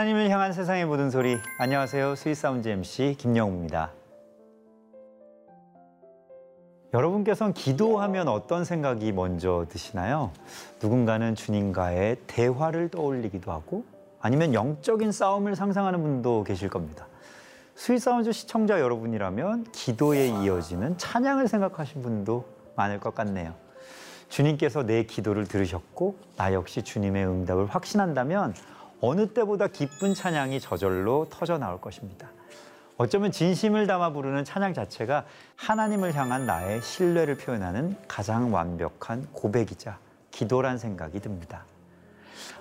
하나님을 향한 세상의 모든 소리. 안녕하세요. Sweet Sound MC 김영우입니다. 여러분께서는 기도하면 어떤 생각이 먼저 드시나요? 누군가는 주님과의 대화를 떠올리기도 하고 아니면 영적인 싸움을 상상하는 분도 계실 겁니다. Sweet Sound 시청자 여러분이라면 기도에 이어지는 찬양을 생각하신 분도 많을 것 같네요. 주님께서 내 기도를 들으셨고 나 역시 주님의 응답을 확신한다면 어느 때보다 기쁜 찬양이 저절로 터져 나올 것입니다. 어쩌면 진심을 담아 부르는 찬양 자체가 하나님을 향한 나의 신뢰를 표현하는 가장 완벽한 고백이자 기도란 생각이 듭니다.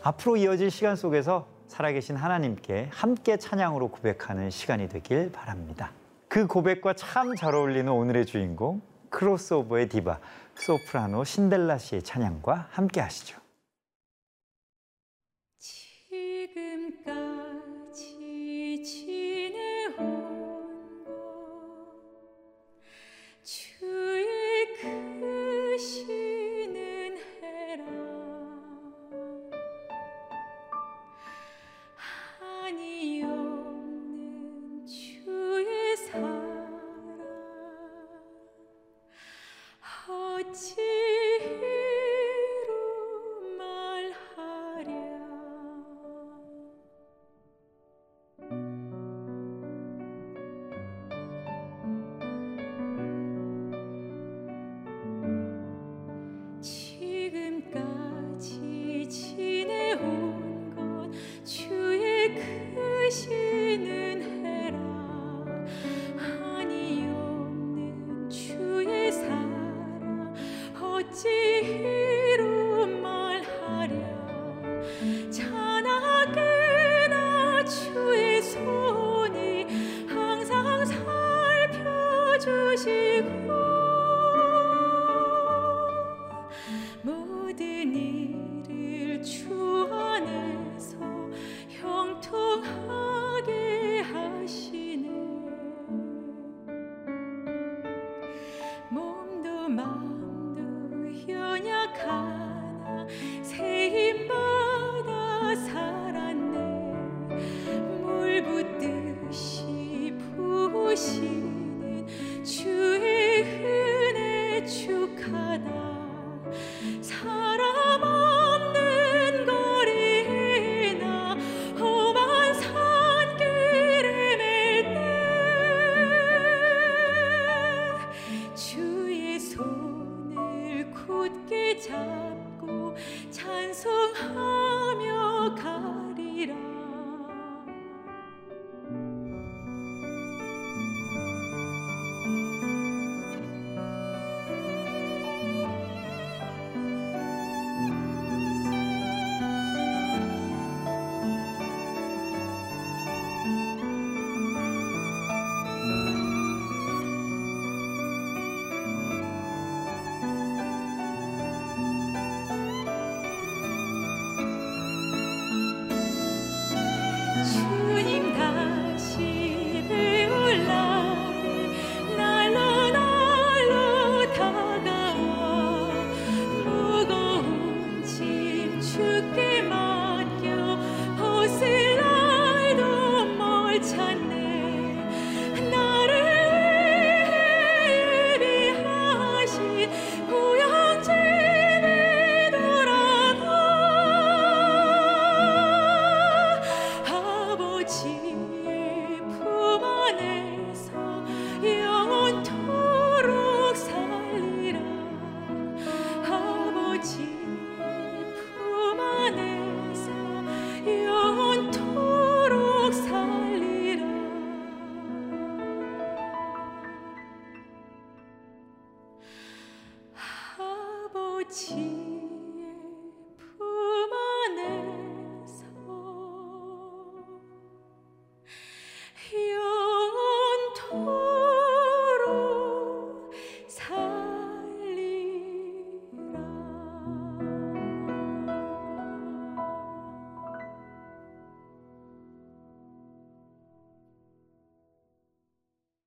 앞으로 이어질 시간 속에서 살아계신 하나님께 함께 찬양으로 고백하는 시간이 되길 바랍니다. 그 고백과 참 잘 어울리는 오늘의 주인공 크로스오버의 디바 소프라노 신델라 씨의 찬양과 함께 하시죠. 지금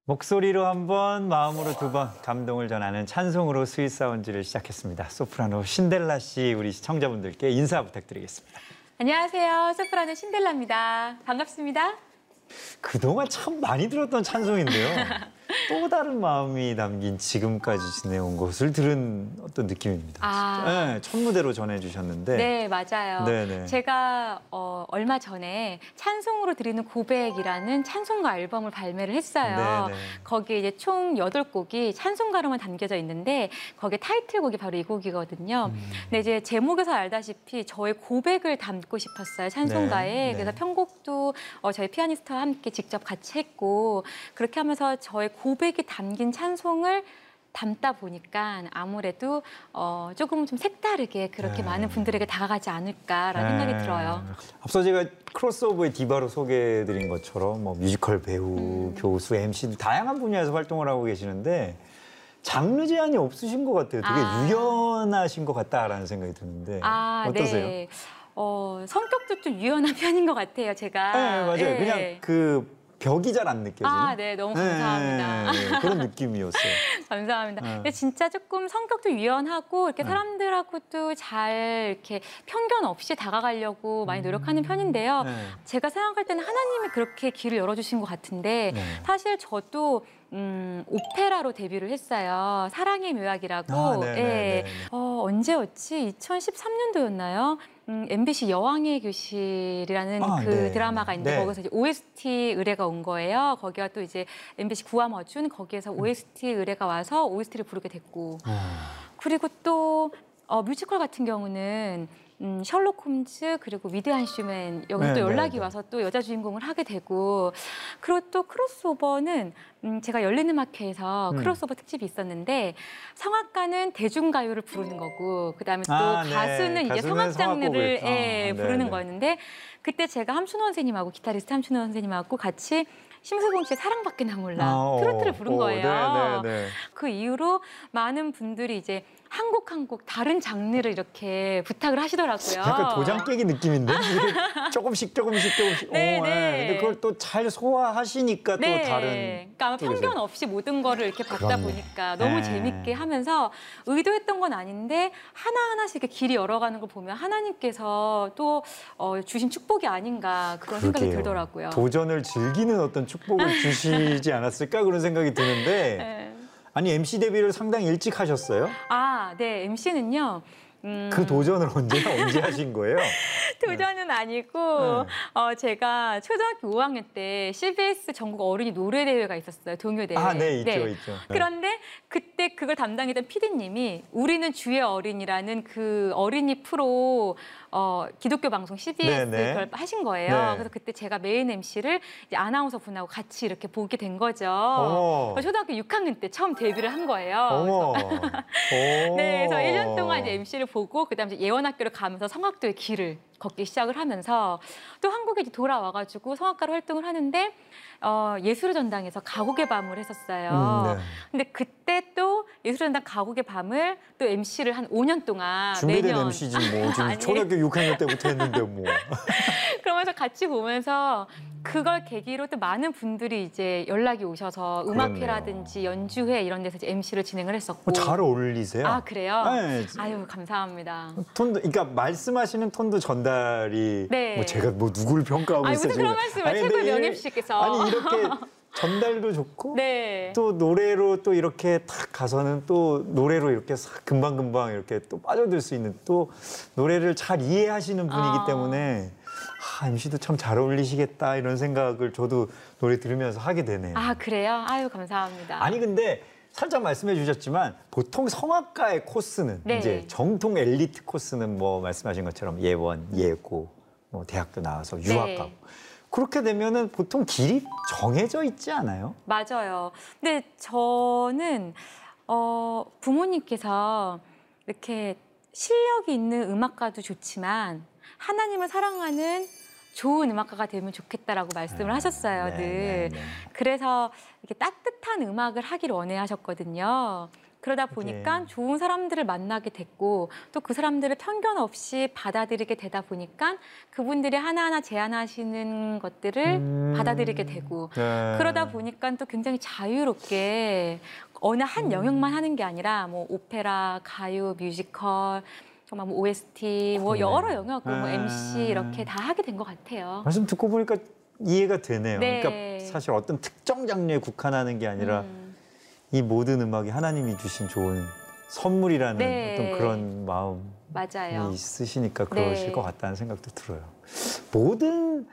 목소리로 한 번, 마음으로 두 번 감동을 전하는 찬송으로 Sweet Sound를 시작했습니다. 소프라노 신델라 씨 우리 시청자분들께 인사 부탁드리겠습니다. 안녕하세요. 소프라노 신델라입니다. 반갑습니다. 그동안 참 많이 들었던 찬송인데요. 또 다른 마음이 담긴 지금까지 지내온 것을 들은 어떤 느낌입니다. 아. 네, 첫 무대로 전해주셨는데. 네, 맞아요. 네네. 제가 어, 얼마 전에 찬송으로 드리는 고백이라는 찬송가 앨범을 발매를 했어요. 네네. 거기에 이제 총 여덟 곡이 찬송가로만 담겨져 있는데 거기에 타이틀곡이 바로 이 곡이거든요. 음. 근데 이제 제목에서 알다시피 저의 고백을 담고 싶었어요 찬송가에. 네, 네. 그래서 편곡도 어, 저희 피아니스트와 함께 직접 같이 했고 그렇게 하면서 저의 고 백이 담긴 찬송을 담다 보니까 아무래도 어, 조금 좀 색다르게 그렇게 네. 많은 분들에게 다가가지 않을까라는 생각이 네. 들어요. 앞서 제가 크로스오버의 디바로 소개해드린 것처럼 뭐 뮤지컬 배우, 음. 교수, MC 다양한 분야에서 활동을 하고 계시는데 장르 제한이 없으신 것 같아요. 되게 아. 유연하신 것 같다라는 생각이 드는데 아, 어떠세요? 네. 어, 성격도 좀 유연한 편인 것 같아요, 제가. 네, 맞아요. 예. 그냥 그 벽이 잘 안 느껴지는 아, 네, 너무 감사합니다. 네, 네, 그런 느낌이었어요. 감사합니다. 네. 근데 진짜 조금 성격도 유연하고 이렇게 네. 사람들하고도 잘 이렇게 편견 없이 다가가려고 많이 노력하는 편인데요. 네. 제가 생각할 때는 하나님이 그렇게 길을 열어주신 것 같은데 네. 사실 저도 음, 오페라로 데뷔를 했어요. 사랑의 묘약이라고. 아, 네, 네, 예. 네, 네. 어, 언제였지? 2013년도였나요? 음, MBC 여왕의 교실이라는 아, 그 네. 드라마가 있는데 네. 거기서 이제 OST 의뢰가 온 거예요. 거기가 또 이제 MBC 구암 어준 거기에서 OST 의뢰가 와서 OST를 부르게 됐고 아, 그리고 또 어, 뮤지컬 같은 경우는 음, 셜록 홈즈 그리고 위대한 쇼맨 여기서 네, 또 네, 연락이 네. 와서 또 여자 주인공을 하게 되고 그리고 또 크로스오버는 음, 제가 열린음악회에서 음. 크로스오버 특집이 있었는데 성악가는 대중가요를 부르는 거고 그다음에 또 아, 네. 가수는 이제 성악 장르를. 예, 아, 네, 부르는 네. 거였는데 그때 제가 함춘호 선생님하고 기타리스트 함춘호 선생님하고 같이 심수봉 씨의 사랑밖에 나 몰라 아, 트로트를 어, 부른 어, 거예요. 네, 네, 네. 그 이후로 많은 분들이 이제 한 곡 한 곡 다른 장르를 이렇게 부탁을 하시더라고요. 약간 도장 깨기 느낌인데 조금씩 조금씩 조금씩. 네, 어, 네. 그걸 또 잘 소화하시니까 네. 또 다른. 그러니까 아마. 편견 없이 모든 거를 이렇게 받다 그렇네. 보니까 너무 네. 재밌게 하면서 의도했던 건 아닌데 하나하나씩 이렇게 길이 열어가는 걸 보면 하나님께서 또 어, 주신 축복이 아닌가 그런 생각이 그러게요. 들더라고요. 도전을 즐기는 어떤 축복을 주시지 않았을까 그런 생각이 드는데 네. 아니 MC 데뷔를 상당히 일찍 하셨어요? 아, 네. MC는요. 음, 그 도전을 언제 언제 하신 거예요? 도전은 아니고 네. 어, 제가 초등학교 5학년 때 CBS 전국 어린이 노래 대회가 있었어요. 동요 대회. 아, 네, 있죠, 있죠. 네. 그런데 그때 그걸 담당했던 PD님이 우리는 주의 어린이라는 그 어린이 프로 어, 기독교 방송 CBS 네, 네. 그걸 하신 거예요. 네. 그래서 그때 제가 메인 MC를 이제 아나운서 분하고 같이 이렇게 보게 된 거죠. 어머. 초등학교 6학년 때 처음 데뷔를 한 거예요. 그래서 오. 네, 그래서 1년 동안 이제 MC를 보고 그다음에 이제 예원학교를 가면서 성악도의 길을 걷기 시작을 하면서 또 한국에 돌아와가지고 성악가로 활동을 하는데 어, 예술의 전당에서 가곡의 밤을 했었어요. 음, 네. 근데 그때 또 예술의 전당 가곡의 밤을 또 MC를 한 5년 동안 준비된 매년 MC지 뭐 지금. 초등학교 6학년 때부터 했는데 뭐. 그러면서 같이 보면서 그걸 계기로 또 많은 분들이 이제 연락이 오셔서 음악회라든지 연주회 이런 데서 이제 MC를 진행을 했었고. 어, 잘 어울리세요. 아 그래요? 네. 아유 감사합니다. 톤도 그러니까 말씀하시는 톤도 전달 이 네. 뭐 제가 뭐 누구를 평가하고 아니, 있어요 무슨 그런 말씀을 근데 이- 명예 씨께서. 아니 이렇게 전달도 좋고 네. 또 노래로 또 이렇게 탁 가서는 또 노래로 이렇게 싹 금방금방 이렇게 또 빠져들 수 있는 또 노래를 잘 이해하시는 분이기 아. 때문에 아, MC도 참 잘 어울리시겠다 이런 생각을 저도 노래 들으면서 하게 되네요. 아 그래요? 아유 감사합니다. 아니 근데 살짝 말씀해 주셨지만 보통 성악가의 코스는 네. 이제 정통 엘리트 코스는 뭐 말씀하신 것처럼 예원, 예고, 뭐 대학교 나와서 유학하고 네. 그렇게 되면은 보통 길이 정해져 있지 않아요? 맞아요. 근데 저는 어, 부모님께서 이렇게 실력이 있는 음악가도 좋지만 하나님을 사랑하는 좋은 음악가가 되면 좋겠다라고 말씀을 하셨어요, 네, 늘. 네, 네. 그래서 이렇게 따뜻한 음악을 하길 원해 하셨거든요. 그러다 보니까 네. 좋은 사람들을 만나게 됐고 또 그 사람들을 편견 없이 받아들이게 되다 보니까 그분들이 하나하나 제안하시는 것들을 음. 받아들이게 되고 네. 그러다 보니까 또 굉장히 자유롭게 어느 한 영역만 하는 게 아니라 뭐 오페라, 가요, 뮤지컬 정말 뭐 OST, 뭐 네. 여러 영역, 뭐 네. MC 이렇게 다 하게 된 것 같아요. 말씀 듣고 보니까 이해가 되네요. 네. 그러니까 사실 어떤 특정 장르에 국한하는 게 아니라 음, 이 모든 음악이 하나님이 주신 좋은 선물이라는 네. 어떤 그런 마음이 맞아요. 있으시니까 네. 그러실 것 같다는 생각도 들어요. 모든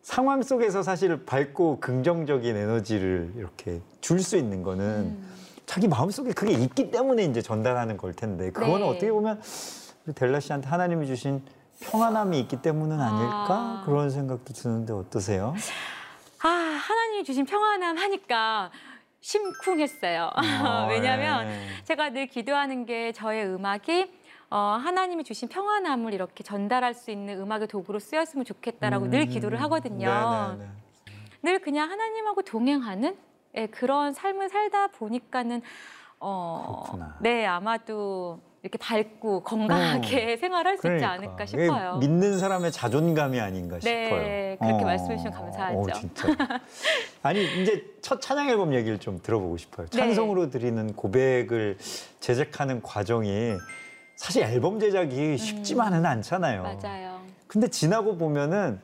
상황 속에서 사실 밝고 긍정적인 에너지를 이렇게 줄 수 있는 거는 음, 자기 마음속에 그게 있기 때문에 이제 전달하는 걸 텐데 그거는 네. 어떻게 보면 델라 씨한테 하나님이 주신 평안함이 있기 때문은 아닐까 아. 그런 생각도 드는데 어떠세요? 아 하나님이 주신 평안함 하니까 심쿵했어요. 아, 왜냐하면 네. 제가 늘 기도하는 게 저의 음악이 어, 하나님이 주신 평안함을 이렇게 전달할 수 있는 음악의 도구로 쓰였으면 좋겠다라고 늘 기도를 하거든요. 음. 네네네. 늘 그냥 하나님하고 동행하는 예, 그런 삶을 살다 보니까는 어, 그렇구나. 네 아마도 이렇게 밝고 건강하게 생활할 수 있지 않을까 싶어요. 믿는 사람의 자존감이 아닌가 네, 싶어요. 그렇게 말씀해 주시면 감사하죠. 어, 진짜. 아니 이제 첫 찬양 앨범 얘기를 좀 들어보고 싶어요. 네. 찬송으로 드리는 고백을 제작하는 과정이 사실 앨범 제작이 쉽지만은 않잖아요. 음. 맞아요. 근데 지나고 보면은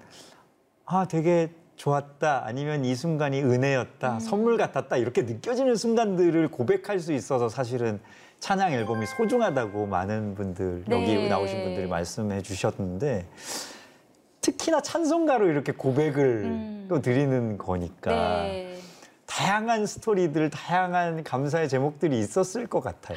아 되게 좋았다 아니면 이 순간이 은혜였다 음. 선물 같았다 이렇게 느껴지는 순간들을 고백할 수 있어서 사실은 찬양 앨범이 소중하다고 많은 분들 네. 여기 나오신 분들이 말씀해 주셨는데 특히나 찬송가로 이렇게 고백을 음. 또 드리는 거니까 네. 다양한 스토리들 다양한 감사의 제목들이 있었을 것 같아요.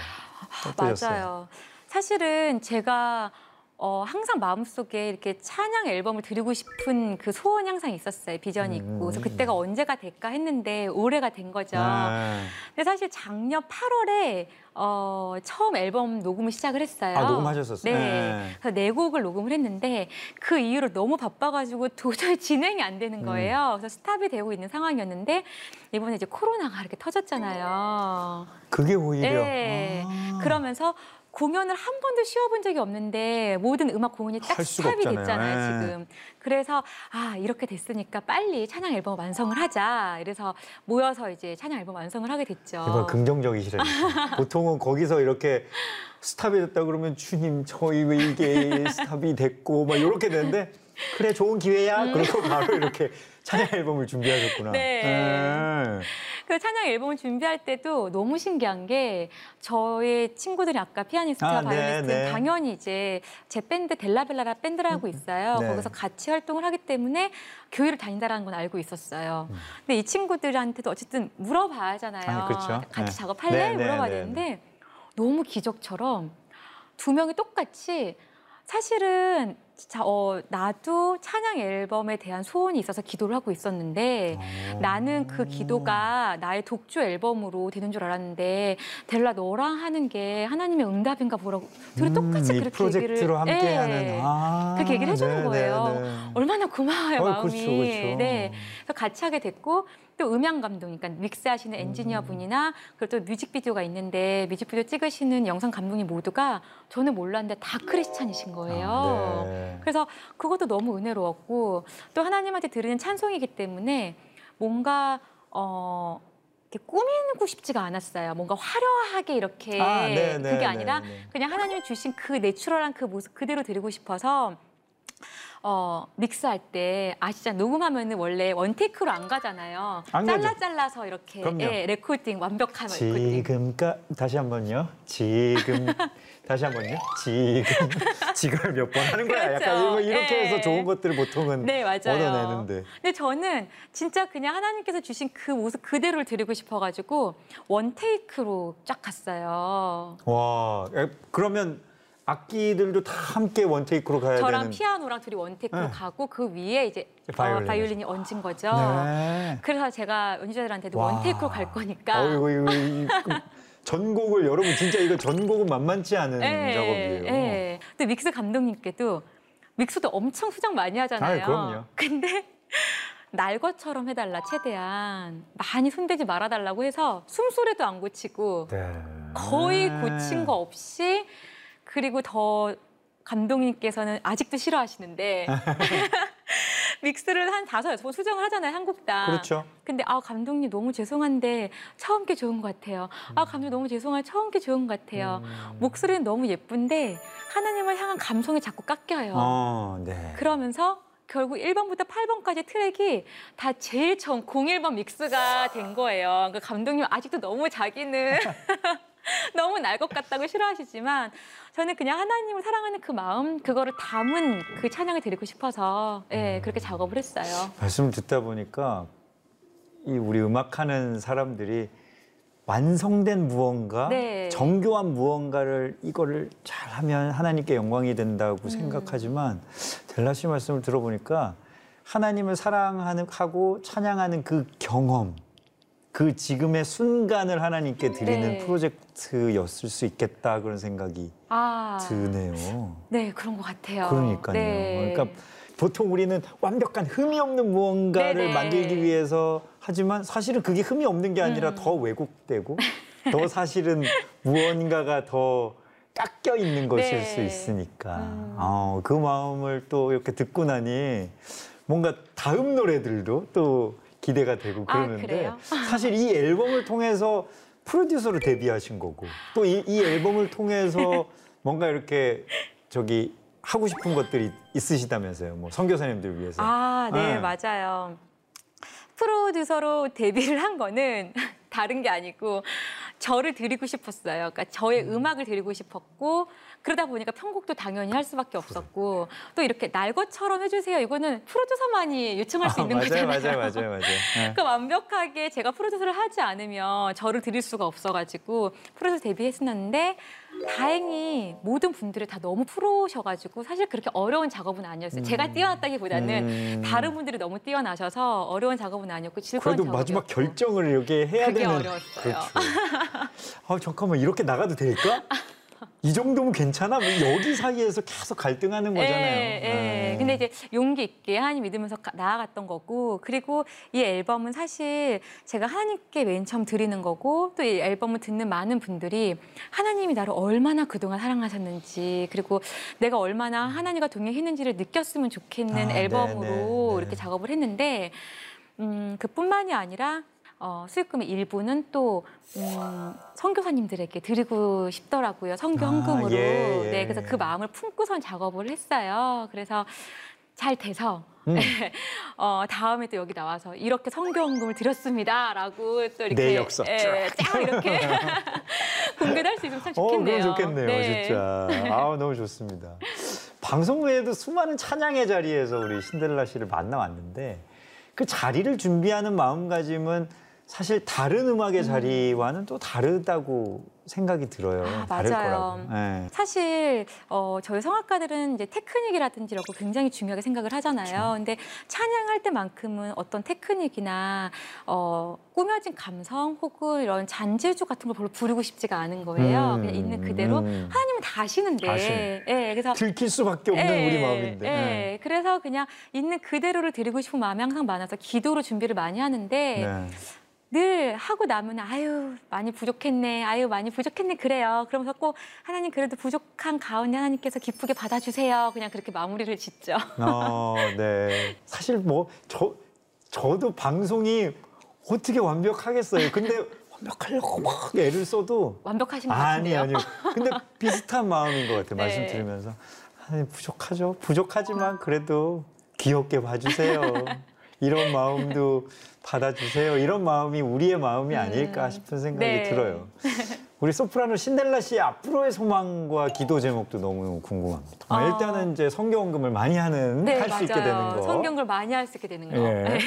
어떠셨어요? 맞아요. 사실은 제가 어, 항상 마음속에 이렇게 찬양 앨범을 드리고 싶은 그 소원이 항상 있었어요. 비전이 있고. 그래서 음. 그때가 언제가 될까 했는데 올해가 된 거죠. 네. 근데 사실 작년 8월에 어, 처음 앨범 녹음을 시작을 했어요. 아 녹음하셨었어요. 네. 그래서 네 곡을 녹음을 했는데 그 이후로 너무 바빠가지고 도저히 진행이 안 되는 거예요. 그래서 스탑이 되고 있는 상황이었는데 이번에 이제 코로나가 이렇게 터졌잖아요. 그게 오히려 네. 아. 그러면서 공연을 한 번도 쉬어본 적이 없는데 모든 음악 공연이 딱 stop이 없잖아요. 됐잖아요 네. 지금. 그래서 아 이렇게 됐으니까 빨리 찬양 앨범 완성을 하자. 이래서 모여서 이제 찬양 앨범 완성을 하게 됐죠. 이번 긍정적이시라니까. 보통은 거기서 이렇게 stop이 됐다 그러면 주님 저희 왜 이게 stop이 됐고 막 이렇게 되는데 그래 좋은 기회야. 그리고 바로 이렇게 찬양 앨범을 준비하셨구나. 음. 네. 그 찬양 앨범을 준비할 때도 너무 신기한 게 저의 친구들이 아까 피아니스트와 아, 네, 바이올리스트 네. 당연히 이제 제 밴드 델라벨라라 밴드라고 있어요. 네. 거기서 같이 활동을 하기 때문에 교회를 다닌다라는 건 알고 있었어요. 음. 근데 이 친구들한테도 어쨌든 물어봐야 하잖아요. 아, 그렇죠. 같이 네. 작업할래? 네, 네, 물어봐야 네, 되는데 너무 기적처럼 두 명이 똑같이 사실은 자, 어, 나도 찬양 앨범에 대한 소원이 있어서 기도를 하고 있었는데 어. 나는 그 기도가 나의 독주 앨범으로 되는 줄 알았는데 델라 너랑 하는 게 하나님의 응답인가 보라고 둘이 똑같이 음, 이 그렇게 프로젝트로 얘기를 함께하는 예. 아, 그렇게 얘기를 해주는 네, 거예요. 네, 네. 얼마나 고마워요 어, 마음이. 그렇죠, 그렇죠. 네. 그래서 같이 하게 됐고 또 음향 감독, 그러니까 믹스 하시는 엔지니어 분이나 그리고 또 뮤직비디오가 있는데 뮤직비디오 찍으시는 영상 감독님 모두가 저는 몰랐는데 다 크리스찬이신 거예요. 아, 네. 그래서 그것도 너무 은혜로웠고 또 하나님한테 드리는 찬송이기 때문에 뭔가 어 이렇게 꾸미고 싶지가 않았어요. 뭔가 화려하게 이렇게 아, 네, 네, 그게 네, 아니라 네. 그냥 하나님이 주신 그 natural한 그 모습 그대로 드리고 싶어서 어 믹스할 때 아시잖아요. 녹음하면은 원래 one take로 안 가잖아요. 안 잘라 가죠. 잘라서 이렇게 그럼요. 예, 레코딩 완벽한 레코딩. 지금 거 다시 한번요. 지금 다시 한번요. 지금 지금을 몇번 하는 거야. 약간 그렇죠. 이거 이렇게 예. 해서 좋은 것들을 보통은 네, 맞아요. 얻어내는데. 근데 저는 진짜 그냥 하나님께서 주신 그 모습 그대로를 드리고 싶어가지고 one take로 쫙 갔어요. 와, 에, 그러면 악기들도 다 함께 one take로 가야 저랑 되는. 피아노랑 둘이 one take로 네. 가고 그 위에 이제 바이올린. 어, 바이올린이 얹은 거죠. 네. 그래서 제가 연주자들한테도 와. one take로 갈 거니까. 어, 이거 이거 이- 그 전곡을 여러분 진짜 이거 전곡은 만만치 않은 예, 작업이에요. 예. 또 믹스 감독님께도 믹스도 엄청 수정 많이 하잖아요. 아이, 그럼요. 근데 날 것처럼 해달라 최대한 많이 손대지 말아달라고 해서 숨소리도 안 고치고 네. 거의 고친 거 없이 그리고 더 감독님께서는 아직도 싫어하시는데 믹스를 한 다섯 여섯 번 수정을 하잖아요 한국당. 그렇죠. 근데 아 감독님 너무 죄송한데 처음 게 좋은 것 같아요. 아 감독님 너무 죄송한데 처음 게 좋은 것 같아요. 음. 목소리는 너무 예쁜데 하나님을 향한 감성이 자꾸 깎여요. 어, 네. 그러면서 결국 1번부터 8번까지 트랙이 다 제일 처음 01번 믹스가 된 거예요. 그러니까 감독님 아직도 너무 자기는 너무 날 것 같다고 싫어하시지만 저는 그냥 하나님을 사랑하는 그 마음 그거를 담은 그 찬양을 드리고 싶어서 예, 그렇게 작업을 했어요. 말씀을 듣다 보니까 이 우리 음악하는 사람들이 완성된 무언가, 네. 정교한 무언가를 이거를 잘하면 하나님께 영광이 된다고 음. 생각하지만 델라 씨 말씀을 들어보니까 하나님을 사랑하는 하고 찬양하는 그 경험, 그 지금의 순간을 하나님께 드리는 네. 프로젝트였을 수 있겠다 그런 생각이 아, 드네요. 네 그런 것 같아요. 그러니까요. 네. 그러니까 보통 우리는 완벽한 흠이 없는 무언가를 네네. 만들기 위해서 하지만 사실은 그게 흠이 없는 게 아니라 음. 더 왜곡되고 더 사실은 무언가가 더 깎여 있는 것일 네. 수 있으니까 음. 어, 그 마음을 또 이렇게 듣고 나니 뭔가 다음 노래들도 또 기대가 되고 아, 그러는데 그래요? 사실 이 앨범을 통해서 프로듀서로 데뷔하신 거고 또이 이 앨범을 통해서 뭔가 이렇게 저기 하고 싶은 것들이 있으시다면서요. 뭐 선교사님들 위해서. 아, 네, 네. 맞아요. 프로듀서로 데뷔를 한 거는 다른 게 아니고 저를 드리고 싶었어요. 그러니까 저의 음. 악을 드리고 싶었고 그러다 보니까 편곡도 당연히 할 수밖에 없었고 또 이렇게 날 것처럼 해주세요. 이거는 프로듀서만이 요청할 수 아, 있는 맞아요, 거잖아요. 맞아요, 맞아요, 맞아요. 네. 그러니까 완벽하게 제가 프로듀서를 하지 않으면 저를 드릴 수가 없어가지고 프로듀서 데뷔했었는데 다행히 모든 분들이 다 너무 프로셔가지고 사실 그렇게 어려운 작업은 아니었어요. 제가 뛰어났다기보다는 음. 다른 분들이 너무 뛰어나셔서 어려운 작업은 아니었고 즐거운 그래도 작업이었고. 마지막 결정을 이렇게 해야 그게 되는. 어려웠어요. 그렇죠. 아 잠깐만 이렇게 나가도 될까? 이 정도면 괜찮아? 뭐 여기 사이에서 계속 갈등하는 거잖아요. 예, 예. 네. 근데 이제 용기 있게 하나님 믿으면서 가- 나아갔던 거고 그리고 이 앨범은 사실 제가 하나님께 맨 처음 드리는 거고 또 이 앨범을 듣는 많은 분들이 하나님이 나를 얼마나 그동안 사랑하셨는지 그리고 내가 얼마나 하나님과 동행했는지를 느꼈으면 좋겠는 아, 앨범으로 네, 네, 네. 이렇게 작업을 했는데 음, 그뿐만이 아니라 어, 수익금의 일부는 또 음, 선교사님들에게 드리고 싶더라고요. 선교 아, 헌금으로. 예, 예. 네, 그래서 그 마음을 품고선 작업을 했어요. 그래서 잘 돼서 음. 어, 다음에 또 여기 나와서 이렇게 선교 헌금을 드렸습니다라고 또 이렇게 내 역사 예, 쫙 이렇게 공개할 수 있으면 참 어, 좋겠네요. 그럼 좋겠네요, 네. 진짜. 아, 너무 좋습니다. 방송 외에도 수많은 찬양의 자리에서 우리 신데렐라 씨를 만나왔는데 그 자리를 준비하는 마음가짐은 사실 다른 음악의 자리와는 또 다르다고 생각이 들어요. 아, 다를 맞아요. 거라고. 네. 사실 어, 저희 성악가들은 이제 테크닉이라든지라고 굉장히 중요하게 생각을 하잖아요. 그렇죠. 근데 찬양할 때만큼은 어떤 테크닉이나 어, 꾸며진 감성 혹은 이런 잔재주 같은 걸 별로 부르고 싶지가 않은 거예요. 음, 그냥 있는 그대로 음. 하나님은 다 아시는데, 아시는. 예, 그래서 들킬 수밖에 없는 예, 우리 마음인데. 예, 네. 그래서 그냥 있는 그대로를 드리고 싶은 마음이 항상 많아서 기도로 준비를 많이 하는데 네. 늘 하고 나면 아유 많이 부족했네 아유 많이 부족했네 그래요 그러면서 꼭 하나님 그래도 부족한 가운데 하나님께서 기쁘게 받아주세요 그냥 그렇게 마무리를 짓죠 어, 네. 사실 뭐 저 저도 방송이 어떻게 완벽하겠어요. 근데 완벽하려고 막 애를 써도 완벽하신 것 아니 같은데요 아니요. 근데 비슷한 마음인 것 같아요. 네. 말씀 들으면서 하나님 부족하죠. 부족하지만 그래도 귀엽게 봐주세요. 이런 마음도 받아주세요. 이런 마음이 우리의 마음이 아닐까 싶은 생각이 네. 들어요. 우리 소프라노 신델라 씨의 앞으로의 소망과 기도 제목도 너무 궁금합니다. 아. 일단은 이제 성경금을 많이 하는 네 할수 맞아요 있게 되는 거. 성경을 많이 할 수 있게 되는 거 예.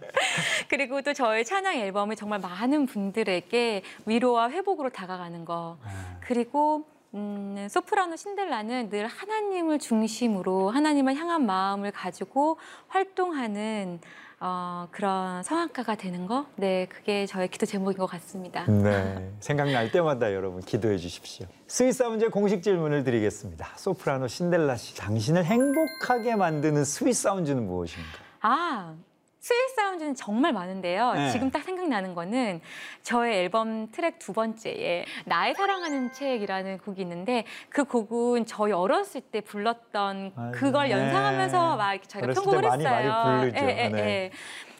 그리고 또 저의 찬양 앨범이 정말 많은 분들에게 위로와 회복으로 다가가는 거 아. 그리고 음, 소프라노 신델라는 늘 하나님을 중심으로 하나님을 향한 마음을 가지고 활동하는 어, 그런 성악가가 되는 거, 네, 그게 저의 기도 제목인 것 같습니다. 네, 생각날 때마다 여러분 기도해 주십시오. sweet sound의 공식 질문을 드리겠습니다. 소프라노 신델라 씨, 당신을 행복하게 만드는 sweet sound는 무엇인가? 아, sweet sound는 정말 많은데요. 네. 지금 딱 생각나는 거는 저의 앨범 트랙 두 번째에 나의 사랑하는 책이라는 곡이 있는데 그 곡은 저희 어렸을 때 불렀던 맞아요. 그걸 네. 연상하면서 막 이렇게 저희가 편곡을 많이, 했어요. 많이 부르죠. 예, 예, 네. 예.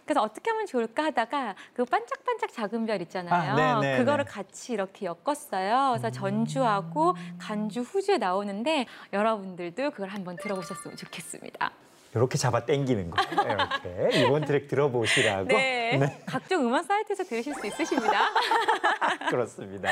그래서 어떻게 하면 좋을까 하다가 그 반짝반짝 작은 별 있잖아요. 아, 네, 네, 그거를 네. 같이 이렇게 엮었어요. 그래서 전주하고 간주, 후주에 나오는데 여러분들도 그걸 한번 들어보셨으면 좋겠습니다. 이렇게 잡아 당기는 거. 이렇게 이번 트랙 들어보시라고. 네. 각종 음원 사이트에서 들으실 수 있으십니다. 그렇습니다.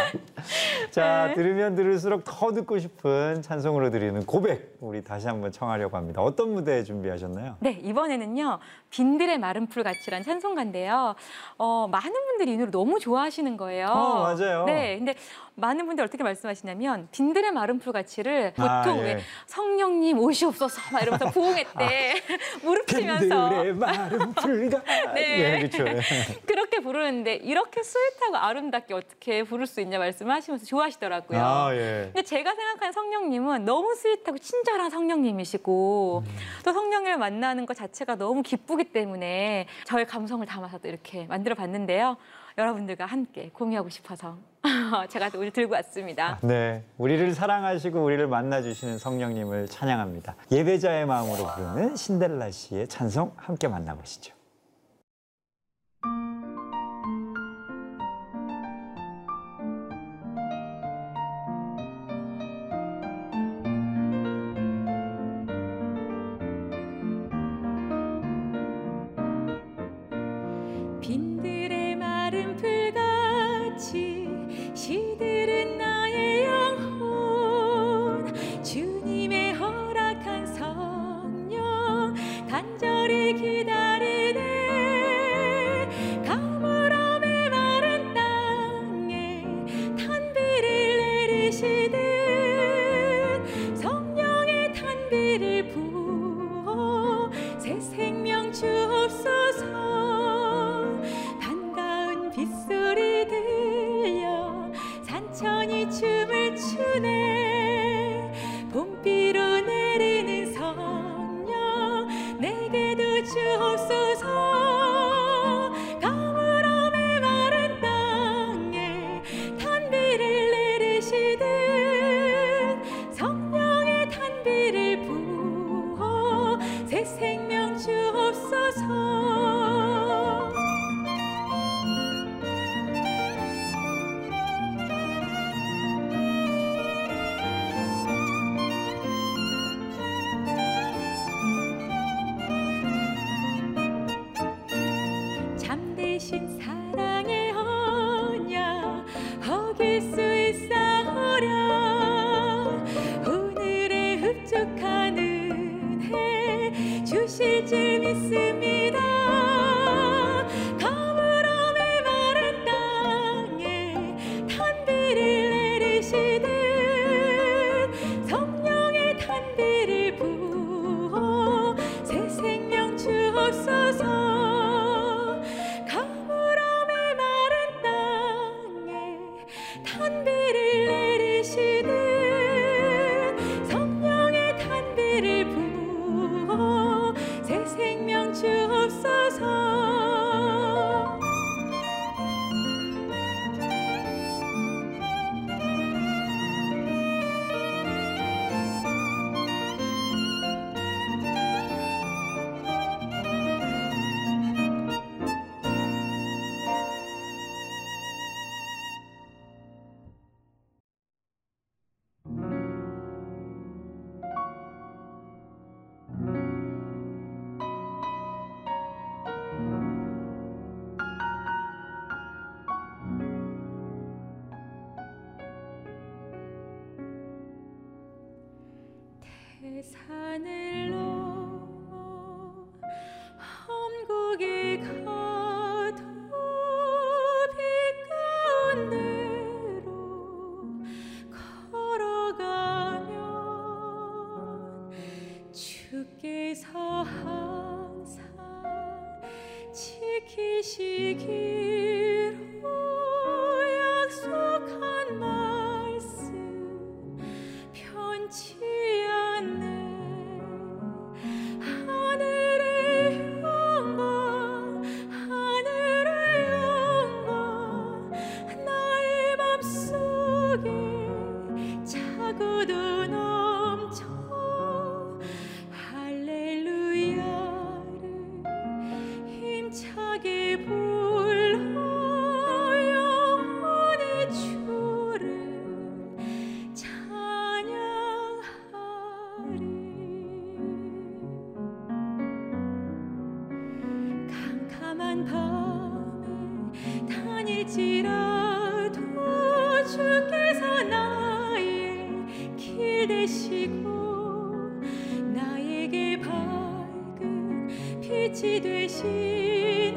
자, 들으면 들을수록 더 듣고 싶은 찬송으로 드리는 고백 우리 다시 한번 청하려고 합니다. 어떤 무대 준비하셨나요? 네, 이번에는요. 빈들의 마른 풀 같이란 찬송가인데요. 어, 많은 분들이 이 노래 너무 좋아하시는 거예요. 어, 맞아요. 네, 근데 많은 분들이 어떻게 말씀하시냐면 빈들의 마른 풀 같이를 보통 아, 예. 왜 성령님 오시옵소서 막 이러면서 부흥회 때. 무릎 치면서 빈들의 마른 풀같이. 네. 예, 그렇죠. 예. 그렇게 부르는데 이렇게 sweet하고 아름답게 어떻게 부를 수 있냐 말씀하시면서 좋아하시더라고요. 아, 예. 근데 제가 생각하는 성령님은 너무 sweet하고 친절한 성령님이시고 음. 또 성령을 만나는 것 자체가 너무 기쁘기 때문에 저의 감성을 담아서 또 이렇게 만들어 봤는데요. 여러분들과 함께 공유하고 싶어서 제가 또 오늘 들고 왔습니다. 네, 우리를 사랑하시고 우리를 만나주시는 성령님을 찬양합니다. 예배자의 마음으로 부르는 신데렐라 씨의 찬송 함께 만나보시죠. 心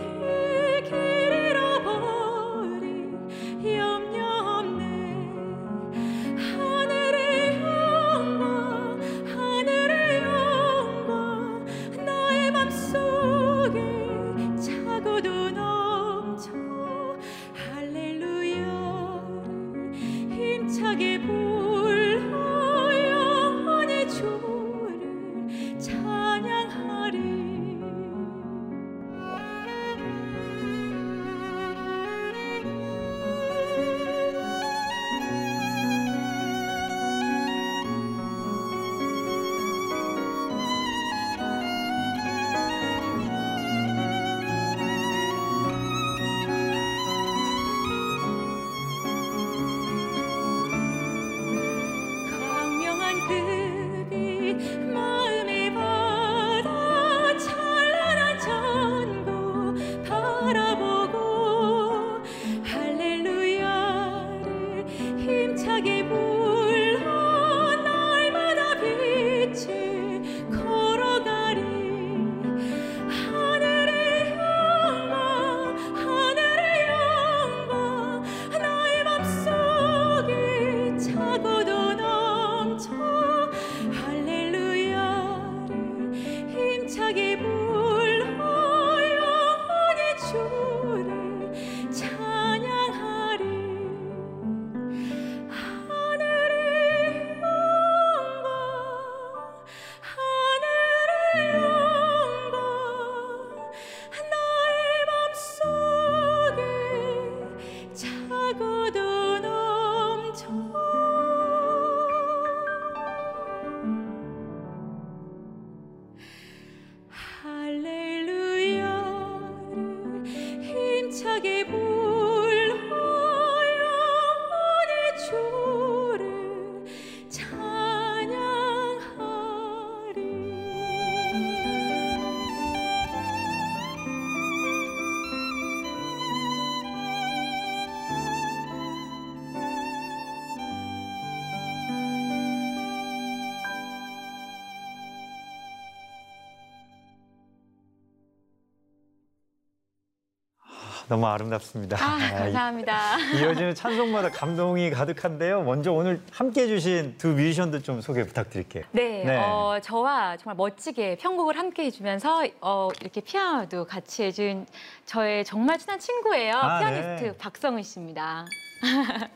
너무 아름답습니다. 아, 감사합니다. 이어지는 찬송마다 감동이 가득한데요. 먼저 오늘 함께 해 주신 두 뮤지션들 좀 소개 부탁드릴게요. 네, 네. 어, 저와 정말 멋지게 편곡을 함께 해 주면서 어, 이렇게 피아노도 같이 해준 저의 정말 친한 친구예요. 아, 피아니스트 네. 박성은 씨입니다.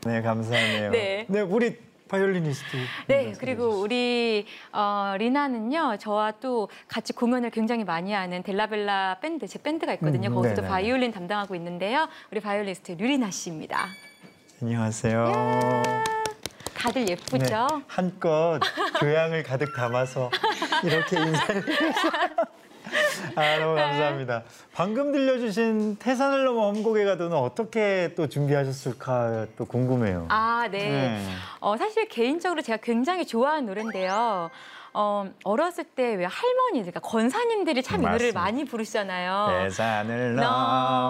네, 감사하네요. 네. 우리 바이올리니스트. 네, 그리고 우리 어, 리나는요, 저와 또 같이 공연을 굉장히 많이 하는 델라벨라 밴드, 제 밴드가 있거든요. 음, 거기서도 네네네. 바이올린 담당하고 있는데요. 우리 바이올리스트 류리나 씨입니다. 안녕하세요. 다들 예쁘죠? 네, 한껏 교양을 가득 담아서 이렇게 인사를 해주셔서 아, 너무 감사합니다. 방금 들려주신 태산을 넘어 험곡에 가도는 어떻게 또 준비하셨을까 또 궁금해요. 아, 네. 어, 사실 개인적으로 제가 굉장히 좋아하는 노래인데요. 어, 어렸을 때 왜 할머니들, 그러니까 권사님들이 참 이 노래를 맞습니다. 많이 부르시잖아요. 태산을 넘어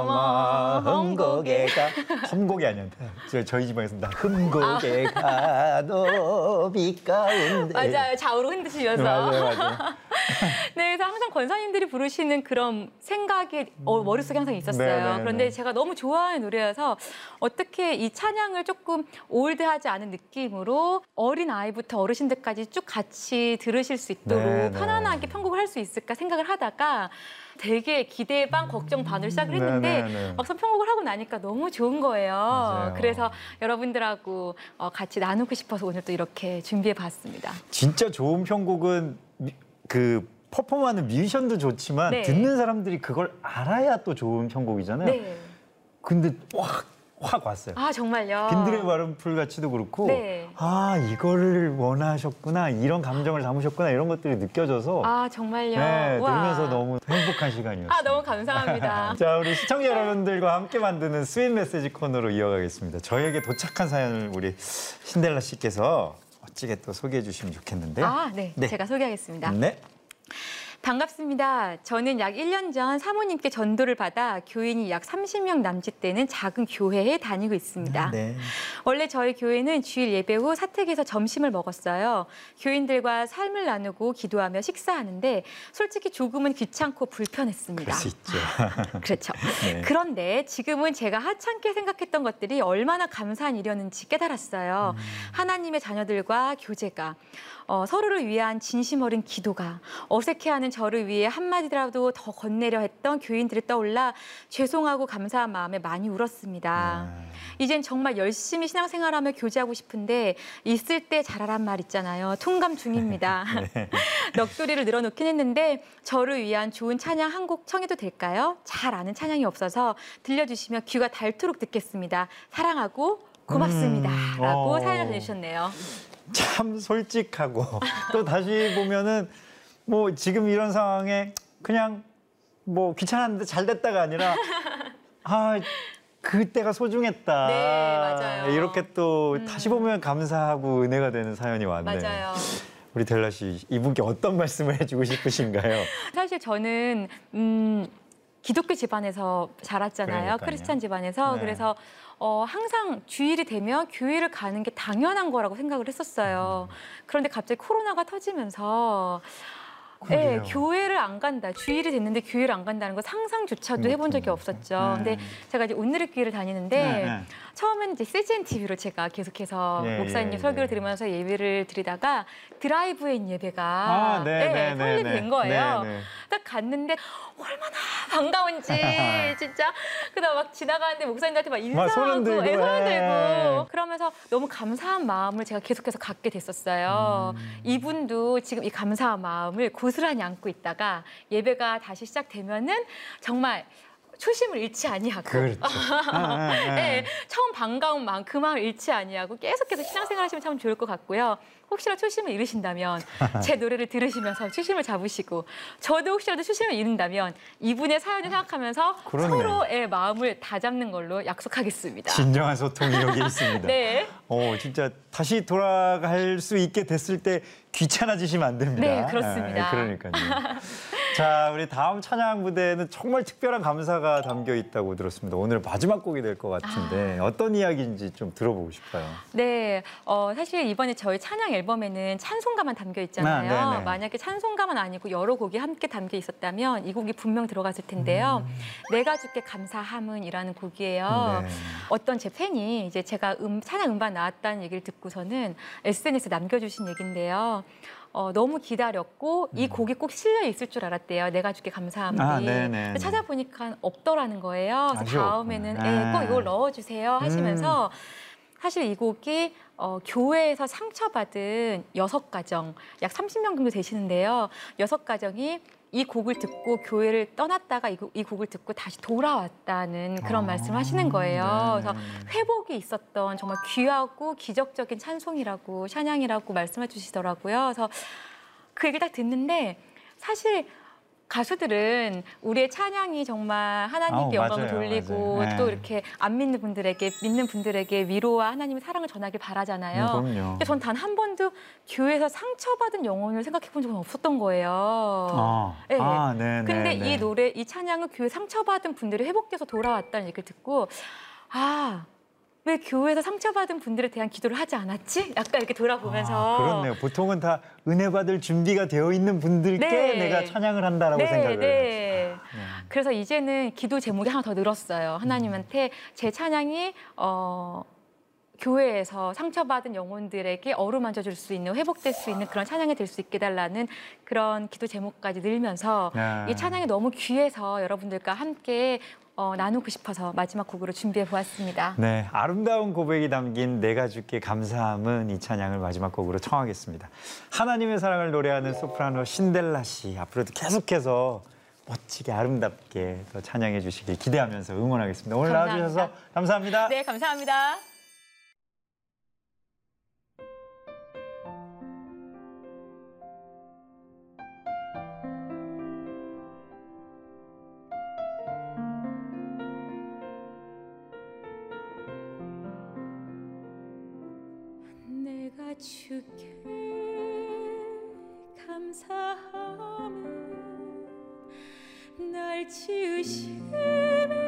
넘어 험곡에 가 험곡이 아니야. 저, 저희 집안에서 나 험곡에 가도 빛 가운데 맞아요. 좌우로 흔드시면서. 맞아요, 맞아요. 네, 그래서 항상 권사님들이 부르시는 그런 생각이 어, 머릿속에 항상 있었어요. 네, 네, 그런데 네. 제가 너무 좋아하는 노래여서 어떻게 이 찬양을 조금 올드하지 않은 느낌으로 어린 아이부터 어르신들까지 쭉 같이 들으 실 수 있도록 네, 네. 편안하게 편곡을 할 수 있을까 생각을 하다가 되게 기대 반 걱정 반으로 시작을 네, 했는데 네, 네. 막상 편곡을 하고 나니까 너무 좋은 거예요. 맞아요. 그래서 여러분들하고 어, 같이 나누고 싶어서 오늘 또 이렇게 준비해 봤습니다. 진짜 좋은 편곡은 미- 그 퍼포먼하는 뮤지션도 좋지만 네. 듣는 사람들이 그걸 알아야 또 좋은 편곡이잖아요. 네. 근데 확, 확 왔어요. 아, 정말요? 빈들의 바른풀 같이도 그렇고 네. 아 이거를 원하셨구나 이런 감정을 담으셨구나 이런 것들이 느껴져서 아 정말요. 네. 들으면서 너무 행복한 시간이었어요. 아 너무 감사합니다. 자 우리 시청자 여러분들과 함께 만드는 sweet 메시지 코너로 이어가겠습니다. 저에게 도착한 사연을 우리 신델라 씨께서 멋지게 또 소개해 주시면 좋겠는데요. 아 네, 네. 제가 소개하겠습니다. 네. 반갑습니다. 저는 약 1년 전 사모님께 전도를 받아 교인이 약 30명 남짓 되는 작은 교회에 다니고 있습니다. 네. 원래 저희 교회는 주일 예배 후 사택에서 점심을 먹었어요. 교인들과 삶을 나누고 기도하며 식사하는데 솔직히 조금은 귀찮고 불편했습니다. 있죠. 그렇죠. 네. 그런데 지금은 제가 하찮게 생각했던 것들이 얼마나 감사한 일이었는지 깨달았어요. 음. 하나님의 자녀들과 교제가 어, 서로를 위한 진심 어린 기도가 어색해하는 저를 위해 한마디라도 더 건네려 했던 교인들이 떠올라 죄송하고 감사한 마음에 많이 울었습니다. 네. 이젠 정말 열심히 신앙생활하며 교제하고 싶은데 있을 때 잘하란 말 있잖아요. 통감 중입니다. 네. 넋두리를 늘어놓긴 했는데 저를 위한 좋은 찬양 한 곡 청해도 될까요? 잘 아는 찬양이 없어서 들려주시면 귀가 닳도록 듣겠습니다. 사랑하고 고맙습니다. 음, 라고 어. 사연을 보내주셨네요. 참 솔직하고 또 다시 보면은 뭐 지금 이런 상황에 그냥 뭐 귀찮았는데 잘 됐다가 아니라 아 그때가 소중했다. 네, 맞아요. 이렇게 또 다시 보면 감사하고 은혜가 되는 사연이 왔네요. 맞아요. 우리 델라 씨 이분께 어떤 말씀을 해주고 싶으신가요? 사실 저는 음, 기독교 집안에서 자랐잖아요. 그러니까요. 크리스찬 집안에서. 네. 그래서 어, 항상 주일이 되면 교회를 가는 게 당연한 거라고 생각을 했었어요. 그런데 갑자기 코로나가 터지면서 예, 그러게요. 교회를 안 간다. 주일이 됐는데 교회를 안 간다는 거 상상조차도 해본 적이 없었죠. 네. 근데 제가 이제 오늘의 교회를 다니는데 네, 네. 처음에는 이제 CGN TV로 제가 계속해서 예, 목사님 예, 설교를 예. 들으면서 예배를 드리다가 드라이브인 예배가 아, 네, 네, 네, 설립이 네. 된 거예요. 네, 네. 딱 갔는데 얼마나 반가운지 진짜 그다음 막 지나가는데 목사님들한테 막 인사하고 손 흔들고, 예, 손 흔들고 예. 그러면서 너무 감사한 마음을 제가 계속해서 갖게 됐었어요. 음. 이분도 지금 이 감사한 마음을 고스란히 안고 있다가 예배가 다시 시작되면은 정말 초심을 잃지 아니하고 그렇죠. 네, 처음 반가운 마음 그 마음을 잃지 아니하고 계속해서 신앙생활 하시면 참 좋을 것 같고요. 혹시나 초심을 잃으신다면 제 노래를 들으시면서 초심을 잡으시고 저도 혹시라도 초심을 잃는다면 이분의 사연을 생각하면서 그렇네. 서로의 마음을 다 잡는 걸로 약속하겠습니다. 진정한 소통이 여기 있습니다. 네. 어, 진짜 다시 돌아갈 수 있게 됐을 때 귀찮아지시면 안 됩니다. 네, 그렇습니다. 아, 그러니까요. 자, 우리 다음 찬양 무대에는 정말 특별한 감사가 담겨 있다고 들었습니다. 오늘 마지막 곡이 될 것 같은데 어떤 이야기인지 좀 들어보고 싶어요. 네, 어, 사실 이번에 저희 찬양 앨범에는 찬송가만 담겨 있잖아요. 아. 만약에 찬송가만 아니고 여러 곡이 함께 담겨 있었다면 이 곡이 분명 들어갔을 텐데요. 내가 주께 감사함은이라는 곡이에요. 네. 어떤 제 팬이 이제 제가 음, 찬양 음반 나왔다는 얘기를 듣고서는 SNS에 남겨주신 얘긴데요. 어, 너무 기다렸고 이 곡이 꼭 실려 있을 줄 알았대요. 내가 주께 감사함이. 음. 아, 네네. 근데 찾아보니까 없더라는 거예요. 그래서. 다음에는 네. 예, 꼭 이걸 넣어주세요 하시면서 사실 이 곡이 어, 교회에서 상처받은 여섯 가정, 약 30명 정도 되시는데요. 여섯 가정이 이 곡을 듣고 교회를 떠났다가 이, 곡- 이 곡을 듣고 다시 돌아왔다는 그런 아, 말씀을 하시는 거예요. 네. 그래서 회복이 있었던 정말 귀하고 기적적인 찬송이라고 찬양이라고 말씀해 주시더라고요. 그래서 그 얘기를 딱 듣는데 사실 가수들은 우리의 찬양이 정말 하나님께 아우, 영광을 맞아요, 돌리고 맞아요. 네. 또 이렇게 안 믿는 분들에게 믿는 분들에게 위로와 하나님의 사랑을 전하길 바라잖아요. 음, 그럼요. 근데 전단 한 번도 교회에서 상처받은 영혼을 생각해 본 적은 없었던 거예요. 아, 네. 아, 네, 근데 네, 네. 이 노래, 이 찬양은 교회 상처받은 분들이 회복돼서 돌아왔다는 얘기를 듣고 아, 왜 교회에서 상처받은 분들에 대한 기도를 하지 않았지? 약간 이렇게 돌아보면서 아, 그렇네요. 보통은 다 은혜 받을 준비가 되어 있는 분들께 네. 내가 찬양을 한다라고 네, 생각을 네. 하죠. 네. 그래서 이제는 기도 제목이 하나 더 늘었어요. 하나님한테 제 찬양이 어 교회에서 상처받은 영혼들에게 어루만져 줄 수 있는 회복될 수 있는 그런 찬양이 될 수 있게 달라는 그런 기도 제목까지 늘면서 네. 이 찬양이 너무 귀해서 여러분들과 함께 어, 나누고 싶어서 마지막 곡으로 준비해 보았습니다. 네, 아름다운 고백이 담긴 내가 주께 감사함은 이 찬양을 마지막 곡으로 청하겠습니다. 하나님의 사랑을 노래하는 소프라노 신델라 씨 앞으로도 계속해서 멋지게 아름답게 더 찬양해 주시길 기대하면서 응원하겠습니다. 오늘 감사합니다. 나와주셔서 감사합니다. 네, 감사합니다. 주께 감사함은 날 지으심에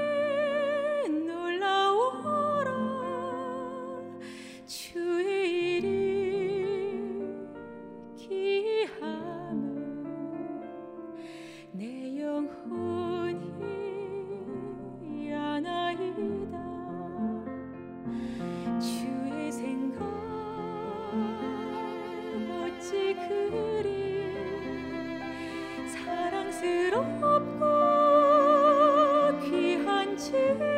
귀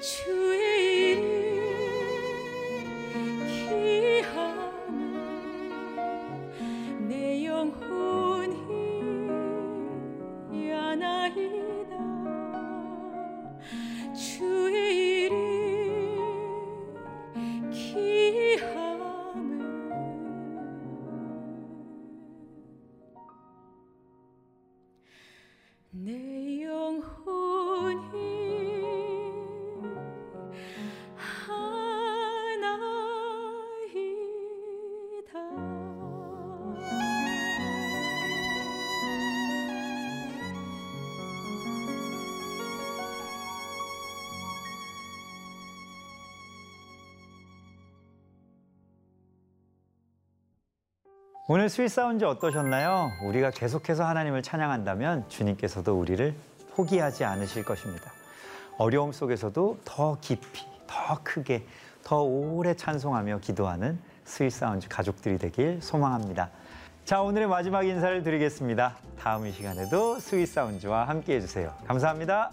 주 오늘 sweet sound 어떠셨나요? 우리가 계속해서 하나님을 찬양한다면 주님께서도 우리를 포기하지 않으실 것입니다. 어려움 속에서도 더 깊이, 더 크게, 더 오래 찬송하며 기도하는 sweet sound 가족들이 되길 소망합니다. 자, 오늘의 마지막 인사를 드리겠습니다. 다음 이 시간에도 sweet sound와 함께 해주세요. 감사합니다.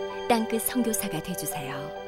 땅끝 선교사가 되주세요.